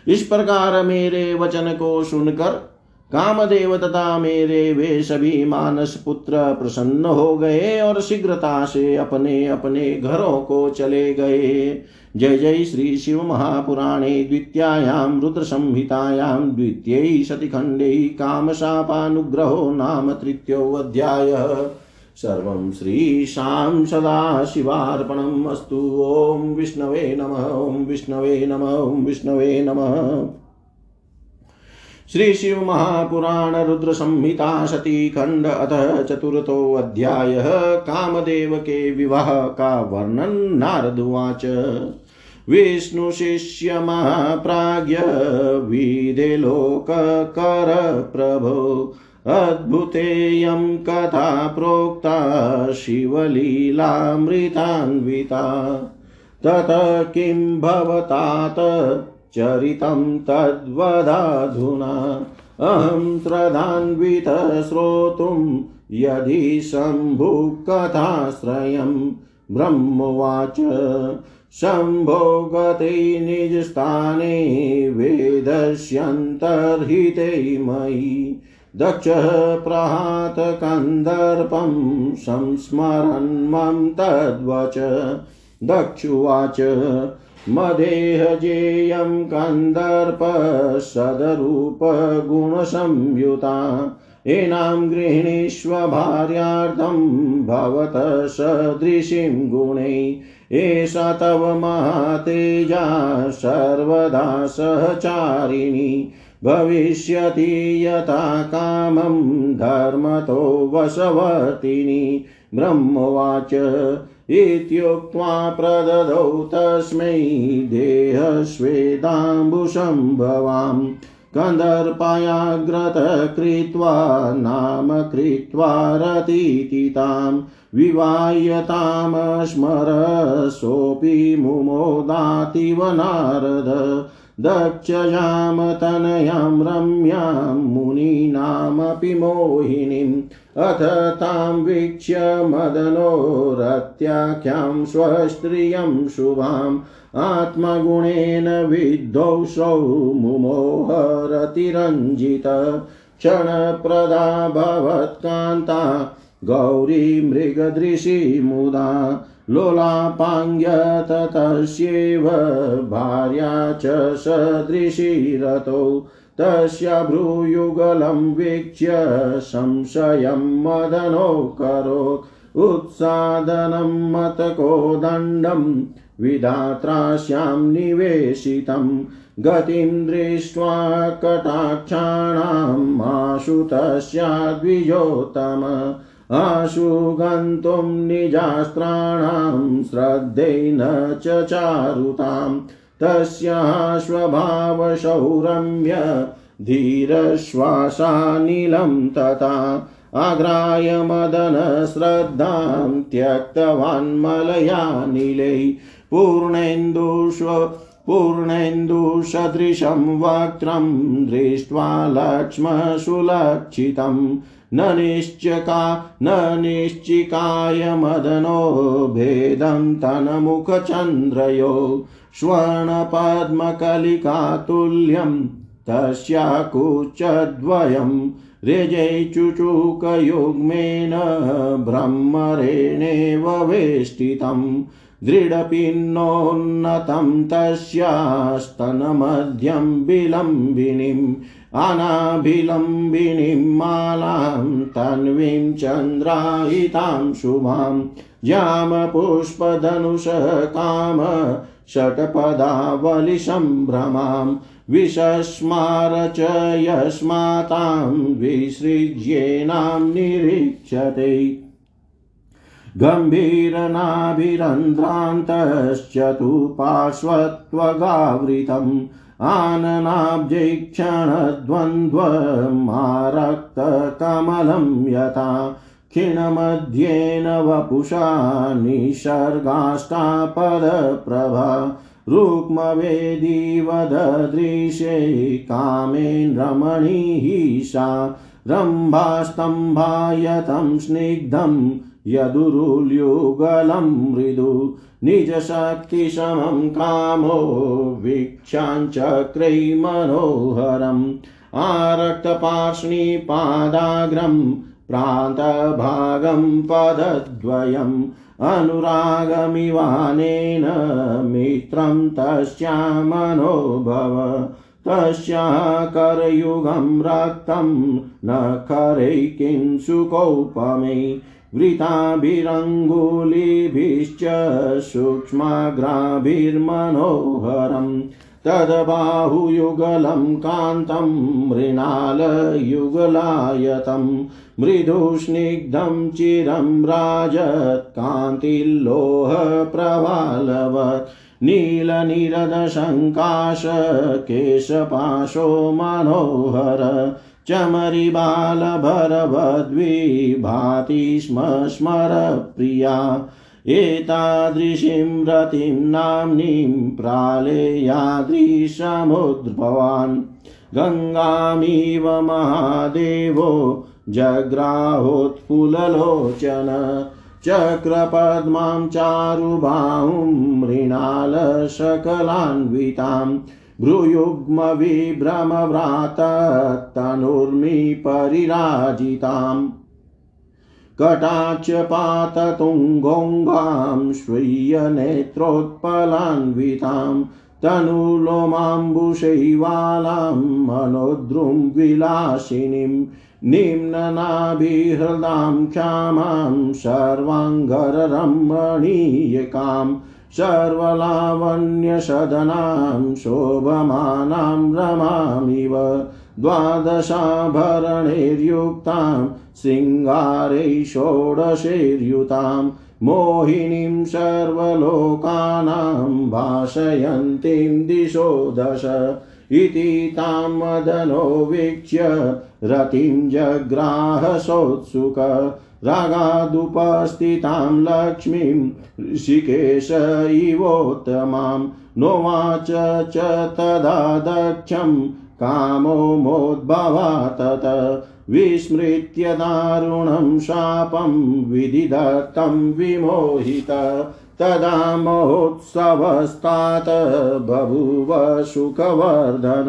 इस प्रकार मेरे वचन को सुनकर कामदेव तथा मेरे वे सभी मानस पुत्र प्रसन्न हो गए और शीघ्रता से अपने अपने घरों को चले गए। जय जय श्री शिव महापुराणे द्वितीयायां, रुद्र संहितायां, द्वितीय शतिखण्डे कामशापानुग्रहो नाम तृतीयोऽध्यायः। सर्वं श्रीशां सदाशिवार्पणम् अस्तु। ॐ विष्णवे नमः, ॐ विष्णवे नमः, ॐ विष्णवे नमः। श्री शिव महापुराण रुद्र संहिता सती खंड अतः चतुर्थो अध्याय कामदेव के विवाह का वर्णन नारदुवाच विष्णु शिष्य महाप्राज्ञ विदे लोक कर प्रभो अद्भुतेयं कथा प्रोक्ता शिवलीलामृतान्विता। तत किं भवतात चरितं तद्वदाधुना। अहं त्रदान्वितः श्रोतुं यदि शम्भुकथाश्रयं ब्रह्मवाच। शम्भोगते निजस्थाने वेदस्यन्तर्हिते मयि। दक्षः प्रहात कन्दर्पं संस्मरन् मम तद्वच। दक्षुवाच मदेहजेयं कन्दर्पसदरूपगुणसंयुता एनां गृहिणीष्व भार्यार्थं भवत सदृशीं गुणै। एषा तव महातेजा सर्वदा सहचारिणी। भविष्यति यथा कामं धर्मतो वशवर्तिनि ब्रह्मवाच। इत्युक्त्वा प्रददौ तस्मै देहस्वेदाम्बुशम्भवाम्। कन्दर्पायाग्रतः कृत्वा नाम कृत्वा रतीतितां विवाह्यतामस्मरसोऽपि मुमोदातिव नारद। दक्षयां तनयां रम्यां मुनीनामपि मोहिनीम्। अथ तां वीक्ष्य मदनो रत्याख्यां स्वस्त्रियं शुभाम्। आत्मगुणेन विद्धौषौ मुमोहरतिरञ्जित। क्षणप्रदा भवत्कान्ता। गौरी मृगदृशी मुदा। लोलापाङ्ग्यततस्यैव भार्या च सदृशी रतौ। तस्य भ्रूयुगलं वीक्ष्य संशयं मदनो करोत्। उत्सादनं मतकोदण्डं विधात्रास्यां निवेशितं। गतिं दृष्ट्वा कटाक्षाणाम् आशु तस्याद्विजोत्तम। आशु गन्तुं निजास्त्राणां श्रद्धेन च चारुताम् तस्याश्वभावशौरम्य धीरश्वासानिलं तथा आग्राय मदनश्रद्धां त्यक्तवान्मलयानिलै पूर्णेन्दुष्व पूर्णेन्दुसदृशं वक्त्रं दृष्ट्वा लक्ष्मसुलक्षितं न निश्चका, न निश्चिकाय मदनो भेदं तन्मुखचन्द्रयो स्वर्णपद्मकलिकातुल्यं तस्याकुचद्वयं रेजैचुचुकयुग्मेन ब्रह्मरेणेव वेष्टितम् दृढपिन्नोन्नतं तस्यास्तनमध्यं विलम्बिनीम्। अनाभिलम्बिनीं मालां तन्वीं चन्द्रायितां शुभां। ज्यामपुष्पधनुषः काम षट्पदावलिसम्भ्रमां विशस्मार च यस्मातां विसृज्येनां निरीक्षते। गम्भीरनाभिरन्ध्रान्तश्चतुपार्श्वत्वगावृतम् आननाब्जैक्षणद्वन्द्वमारक्तकमलं यथा क्षीणमध्येन वपुषा निसर्गाष्टापदप्रभा रुक्मवेदीवददृशे कामेन रमणीः सा रम्भास्तम्भायतं स्निग्धं यदुरुल्युगलं मृदु, निजशक्तिशमं कामो वीक्षाञ्चक्रै मनोहरम् आरक्तपार्ष्णिपादाग्रं प्रान्तभागं पदद्वयम्, अनुरागमिवानेन मित्रं, तस्यामनोभव तस्याः करयुगं रक्तं न करे किंसुकौपमे वृताभिरङ्गुलिभिश्च सूक्ष्माग्राभिर्मनोहरम् तद्बाहुयुगलं कान्तं मृणालयुगलायतं मृदुस्निग्धं चिरं राजत्कान्तिल्लोहप्रवालवत् नीलनिरदशङ्काशकेशपाशो मनोहर चमरिबालभरवद्विभाति स्म स्मरप्रिया एतादृशीं रतिं नाम्नीं प्रालेयादृशमुद्भवान् गङ्गामिव महादेवो जग्राहोत्फुललोचन चक्रपद्मां चारुबाहुं मृणालशकलान्विताम्। भ्रूयुग्मविभ्रमव्राततनुर्मि परिराजिताम् कटाक्षपाततुङ्गोङ्गां स्वीयनेत्रोत्पलान्वितां तनुलोमाम्बुशैवालां मनोद्रुं विलासिनीं निम्ननाभिहृदां क्षामां सर्वाङ्गररमणीयकाम्। सर्वलावण्यसदनां शोभमानां रमामिव द्वादशाभरणैर्युक्तां शृङ्गारै षोडशैर्युतां मोहिनीं सर्वलोकानां भाषयन्तीं दिशो दश इति तां मदनो वीक्ष्य रतिं जग्राहसोत्सुक रागादुपस्थितां लक्ष्मीं ऋषिकेश इवोत्तमां नोवाच च तदा दक्षं कामो मोद्भवा तत विस्मृत्य दारुणं शापं विधिदत्तं विमोहित तदा महोत्सवस्तात् बभूव सुखवर्धन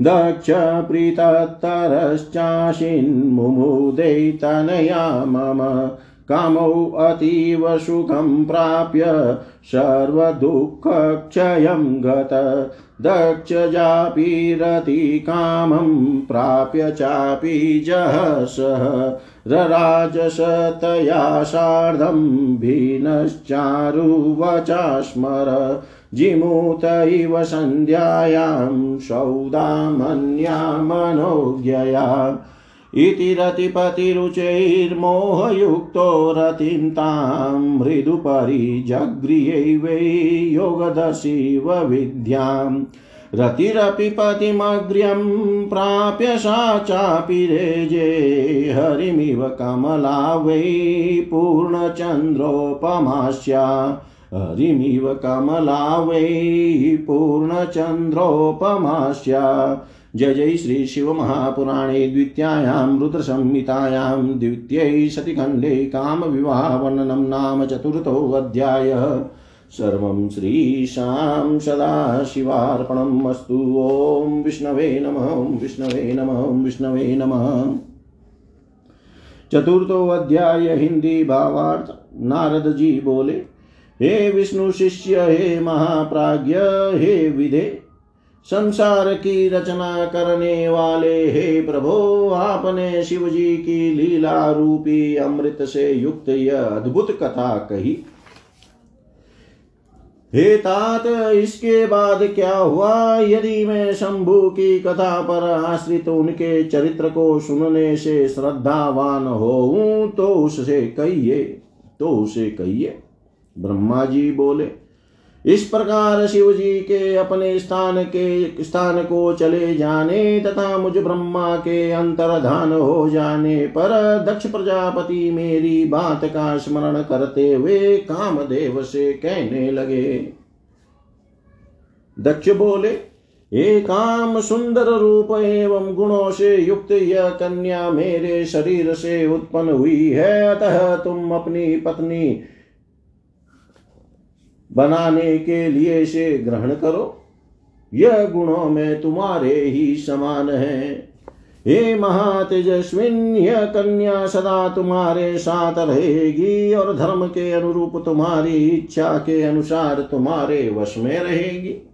दक्ष प्रीतत्तरश्चाशिन्मुमुदे तनया मम कामौ अतीव सुखं प्राप्य सर्वदुःखक्षयं गत। दक्षजापीरति कामं प्राप्य चापि जहसः। रराजसतया सार्धं भिन्नश्चारुवचा जिमूत इव सन्ध्यायां सौदामन्या मनोज्ञया इति रतिपतिरुचैर्मोहयुक्तो रतिं तां मृदुपरि जगृह्यै वै योगदशिव विद्याम् रतिरपि पतिमग्र्यं प्राप्य सा चापि रेजे हरिमिव कमला वै पूर्णचन्द्रोपमास्या। हरिमिव कमला वै पूर्णचन्द्रोपमास्या। जय जय श्री शिवमहापुराणे द्वितीयायां रुद्रसंहितायां द्वितीयै सतिखण्डे कामविवाहवर्णनं नाम चतुर्थोऽध्यायः। सर्वं श्रीशां सदाशिवार्पणम् अस्तु ॐ विष्णवे नमः विष्णवे नमः विष्णवे नमः। चतुर्थो अध्याय हिंदी भावार्थ नारद जी बोले हे विष्णु शिष्य, हे महाप्राज्य हे विधे, संसार की रचना करने वाले, हे प्रभो, आपने शिव जी की लीला रूपी अमृत से युक्त यह अद्भुत कथा कही। हे तात, इसके बाद क्या हुआ? यदि मैं शंभु की कथा पर आश्रित उनके चरित्र को सुनने से श्रद्धावान हो तो उससे कहिए तो उसे कहिए। ब्रह्मा जी बोले, इस प्रकार शिव जी के अपने स्थान के, स्थान को चले जाने तथा मुझ ब्रह्मा के अंतर्धान हो जाने पर दक्ष प्रजापति मेरी बात का स्मरण करते हुए कामदेव से कहने लगे। दक्ष बोले हे काम सुंदर रूप एवं गुणों से युक्त यह कन्या मेरे शरीर से उत्पन्न हुई है, अतः तुम अपनी पत्नी बनाने के लिए से ग्रहण करो। यह गुणों में तुम्हारे ही समान है। हे महातेजस्विन, यह कन्या सदा तुम्हारे साथ रहेगी और धर्म के अनुरूप तुम्हारी इच्छा के अनुसार तुम्हारे वश में रहेगी।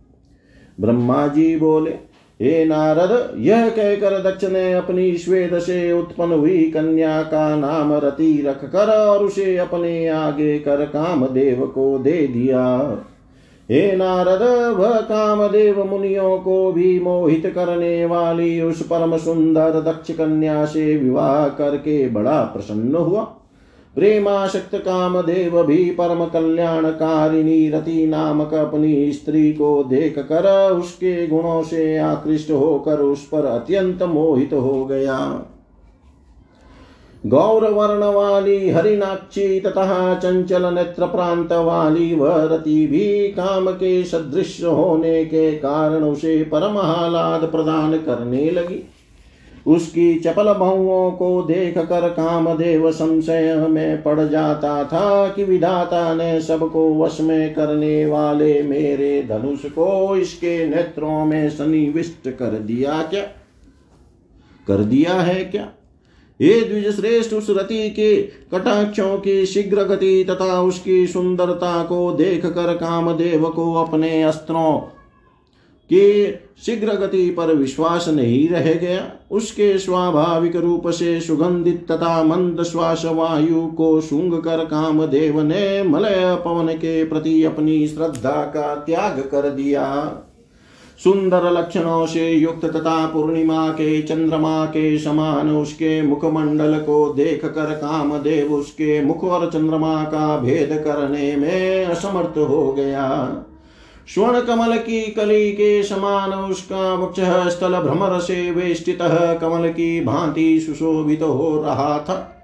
ब्रह्मा जी बोले हे नारद, यह कहकर दक्ष ने अपनी श्वेत से उत्पन्न हुई कन्या का नाम रति रख कर और उसे अपने आगे कर कामदेव को दे दिया। हे नारद, वह कामदेव मुनियों को भी मोहित करने वाली उस परम सुंदर दक्ष कन्या से विवाह करके बड़ा प्रसन्न हुआ। प्रेमाशक्त कामदेव भी परम कल्याणकारिणी रति नामक अपनी स्त्री को देख कर उसके गुणों से आकृष्ट होकर उस पर अत्यंत मोहित हो गया। गौर वर्ण वाली हरिनाक्षी तथा चंचल नेत्र प्रांत वाली वह रति भी काम के सदृश होने के कारण उसे परम प्रदान करने लगी। उसकी चपल बहुओं को देख कर कामदेव संशय में पड़ जाता था कि विधाता ने सबको वश में करने वाले मेरे धनुष को इसके नेत्रों में सन्निविष्ट कर दिया क्या? कर दिया है क्या? ये द्विज श्रेष्ठ उस रति के कटाक्षों की शीघ्र गति तथा उसकी सुंदरता को देख कर कामदेव को अपने अस्त्रों कि शीघ्र गति पर विश्वास नहीं रह गया, उसके स्वाभाविक रूप से सुगंधित तथा मंद श्वास वायु को सूंघ कर कामदेव ने मलय पवन के प्रति अपनी श्रद्धा का त्याग कर दिया। सुंदर लक्षणों से युक्त तथा पूर्णिमा के, चंद्रमा के समान उसके मुखमंडल को देख कर कामदेव उसके मुख और चंद्रमा का भेद करने में असमर्थ हो गया। स्वर्ण कमल की कली के समान उसका वक्ष स्थल भ्रमर से वेष्टित कमल की भांति सुशोभित तो हो रहा था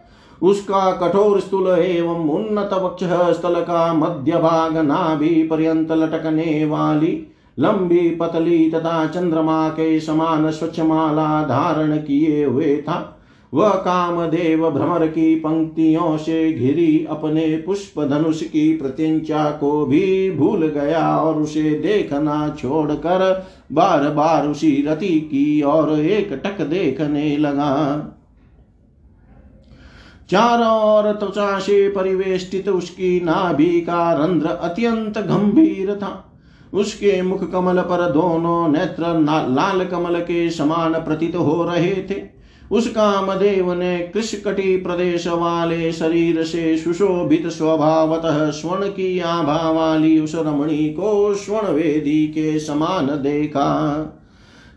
उसका कठोर स्थूल एवं उन्नत वक्ष स्थल का मध्य भाग नाभि पर्यंत लटकने वाली लंबी पतली तथा चंद्रमा के समान स्वच्छ माला धारण किए हुए था। वह कामदेव भ्रमर की पंक्तियों से घिरी अपने पुष्प धनुष की प्रत्यंचा को भी भूल गया और उसे देखना छोड़कर बार बार उसी रति की और एक टक देखने लगा। चारों ओर त्वचा से परिवेष्टित उसकी नाभि का रंध्र अत्यंत गंभीर था। उसके मुख कमल पर दोनों नेत्र लाल कमल के समान प्रतीत हो रहे थे। उस कामदेव ने कृषकटी प्रदेश वाले शरीर से सुशोभित स्वभावतः स्वर्ण की आभा वाली उस रमणी को स्वर्ण वेदी के समान देखा।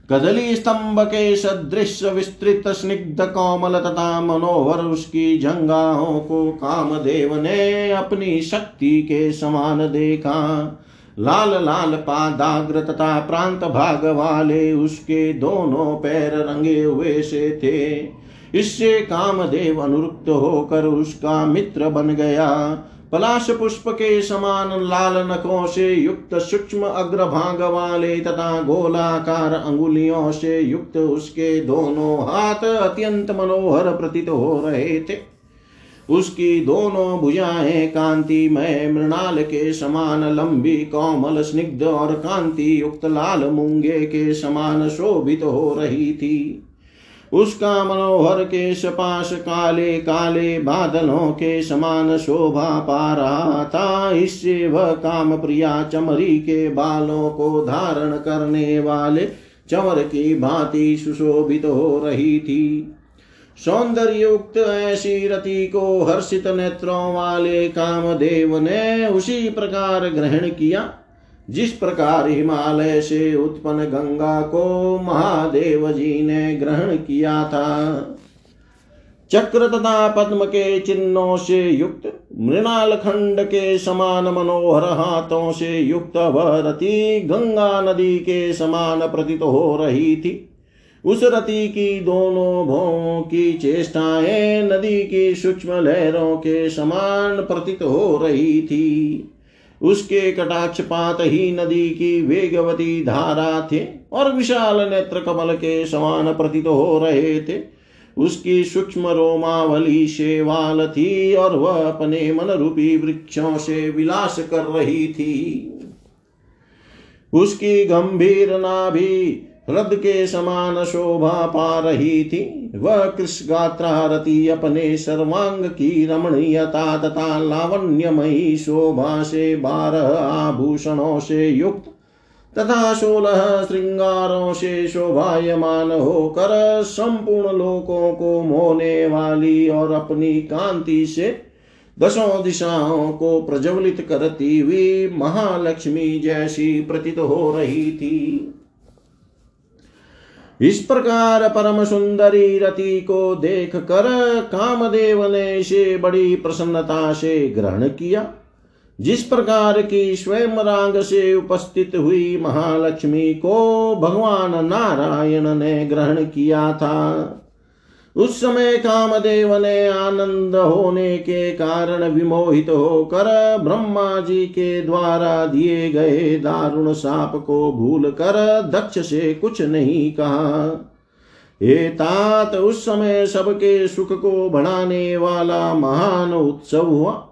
कदली स्तंभ के सदृश विस्तृत स्निग्ध कोमल तथा मनोहर उसकी जंगाओं को कामदेव ने अपनी शक्ति के समान देखा। लाल लाल पादाग्र तथा प्रांत भाग वाले उसके दोनों पैर रंगे हुए से थे। इससे कामदेव अनुरुक्त होकर उसका मित्र बन गया। पलाश पुष्प के समान लाल नखों से युक्त सूक्ष्म अग्रभाग वाले तथा गोलाकार अंगुलियों से युक्त उसके दोनों हाथ अत्यंत मनोहर प्रतीत हो रहे थे। उसकी दोनों भुजाएँ कांति में मृणाल के समान लंबी, कोमल, स्निग्ध और कांति युक्त लाल मुंगे के समान शोभित हो रही थी। उसका मनोहर के सपाश काले काले बादलों के समान शोभा पा रहा था। इससे वह काम प्रिया चमरी के बालों को धारण करने वाले चमर की भांति सुशोभित तो हो रही थी। सौंदर्युक्त ऐसी रति को हर्षित नेत्रों वाले कामदेव ने उसी प्रकार ग्रहण किया। जिस प्रकार हिमालय से उत्पन्न गंगा को महादेव जी ने ग्रहण किया था। चक्र तथा पद्म के चिन्हों से युक्त, मृणाल खंड के समान मनोहर हाथों से युक्त वह रति गंगा नदी के समान प्रतीत हो रही थी। उस रति की दोनों भौं की चेष्टाएँ नदी की सूक्ष्म लहरों के समान प्रतीत हो रही थी। उसके कटाक्षपात ही नदी की वेगवती धारा थे और विशाल नेत्र कमल के समान प्रतीत हो रहे थे। उसकी सूक्ष्म रोमावली शेवाल थी और वह अपने मन रूपी वृक्षों से विलास कर रही थी। उसकी गंभीर नाभि रद के समान शोभा पा रही थी। वह कृष्गात्रा रति अपने सर्वांग की रमणीयता तथा लावण्यमयी शोभा से बारह आभूषणों से युक्त तथा सोलह श्रृंगारों से शोभायमान होकर संपूर्ण लोकों को मोहने वाली और अपनी कांति से दसों दिशाओं को प्रज्वलित करती हुई महालक्ष्मी जैसी प्रतीत हो रही थी। इस प्रकार परम सुंदरी रति को देख कर कामदेव ने इसे बड़ी प्रसन्नता से ग्रहण किया। जिस प्रकार की स्वयं रांग से उपस्थित हुई महालक्ष्मी को भगवान नारायण ने ग्रहण किया था। उस समय कामदेव ने आनंद होने के कारण विमोहित होकर ब्रह्मा जी के द्वारा दिए गए दारुण साप को भूल कर दक्ष से कुछ नहीं कहा। तात, उस समय सबके सुख को बढ़ाने वाला महान उत्सव हुआ।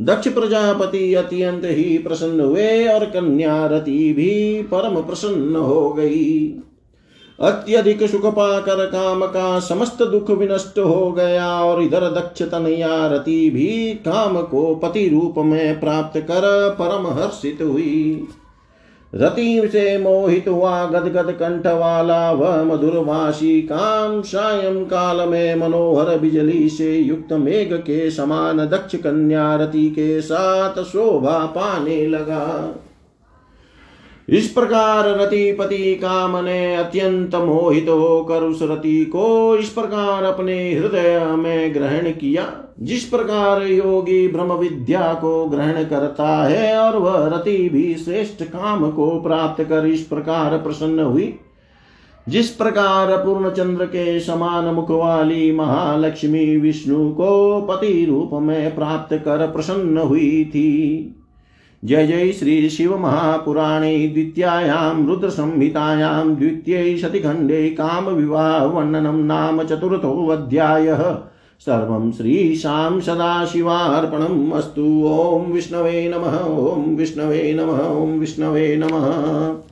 दक्ष प्रजापति अत्यंत ही प्रसन्न हुए और कन्या रति भी परम प्रसन्न हो गई। अत्यधिक सुख पाकर काम का समस्त दुख विनष्ट हो गया और इधर दक्ष तनया रति भी काम को पति रूप में प्राप्त कर परम हर्षित हुई। रति से मोहित हुआ गदगद कंठ वाला वह मधुरवासी काम सायं काल में मनोहर बिजली से युक्त मेघ के समान दक्ष कन्या रति के साथ शोभा पाने लगा। इस प्रकार रतिपति काम ने अत्यंत मोहित होकर उस रति को इस प्रकार अपने हृदय में ग्रहण किया। जिस प्रकार योगी ब्रह्म विद्या को ग्रहण करता है और वह रति भी श्रेष्ठ काम को प्राप्त कर इस प्रकार प्रसन्न हुई। जिस प्रकार पूर्ण चंद्र के समान मुख वाली महालक्ष्मी विष्णु को पति रूप में प्राप्त कर प्रसन्न हुई थी। जय जय श्री शिव महापुराणे द्वितीयायां रुद्रसंहितायां द्वितीये शतिखण्डे कामविवाह वर्णनं नाम चतुर्थोऽध्यायः सर्वं श्रीशां सदाशिवार्पणम् अस्तु। ॐ विष्णवे नमः, ॐ विष्णवे नमः, ॐ विष्णवे नमः।